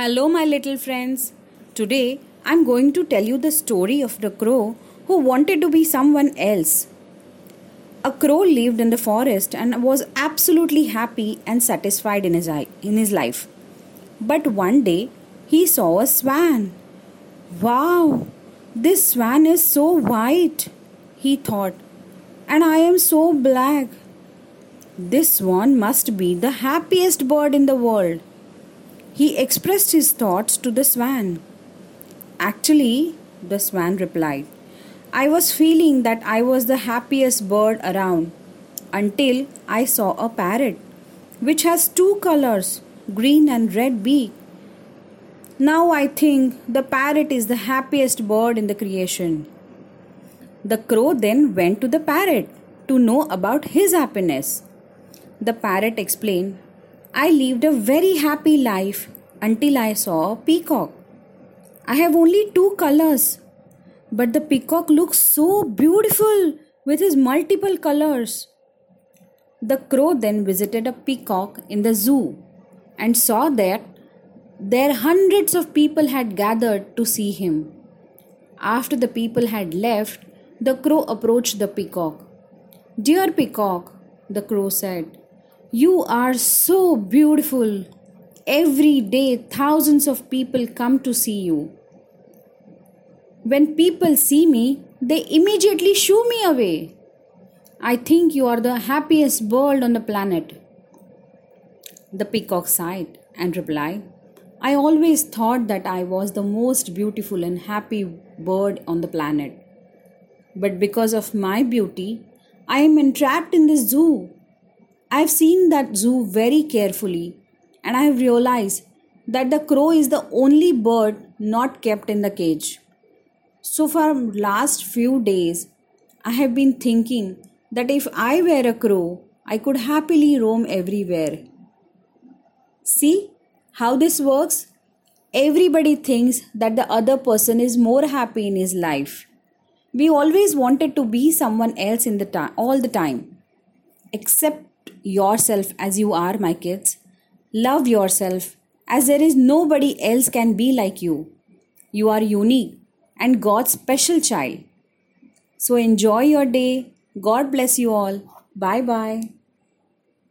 Hello, my little friends. Today I'm going to tell you the story of the crow who wanted to be someone else. A crow lived in the forest and was absolutely happy and satisfied in his, in his life. But one day he saw a swan. Wow, this swan is so white, he thought, and I am so black. This swan must be the happiest bird in the world. He expressed his thoughts to the swan. Actually, the swan replied, I was feeling that I was the happiest bird around until I saw a parrot which has two colors, green and red beak. Now I think the parrot is the happiest bird in the creation. The crow then went to the parrot to know about his happiness. The parrot explained I lived a very happy life until I saw a peacock. I have only two colors, but the peacock looks so beautiful with his multiple colors. The crow then visited a peacock in the zoo and saw that there hundreds of people had gathered to see him. After the people had left, the crow approached the peacock. Dear peacock, the crow said, you are so beautiful. Every day, thousands of people come to see you. When people see me, they immediately shoo me away. I think you are the happiest bird on the planet. The peacock sighed and replied, I always thought that I was the most beautiful and happy bird on the planet. But because of my beauty, I am entrapped in this zoo I've seen that zoo very carefully and I have realized that the crow is the only bird not kept in the cage. So for last few days I have been thinking that if I were a crow I could happily roam everywhere. See how this works? Everybody thinks that the other person is more happy in his life. We always wanted to be someone else in the time all the time. Except yourself as you are, my kids. Love yourself as there is nobody else can be like you. You are unique and God's special child. So enjoy your day. God bless you all. Bye bye.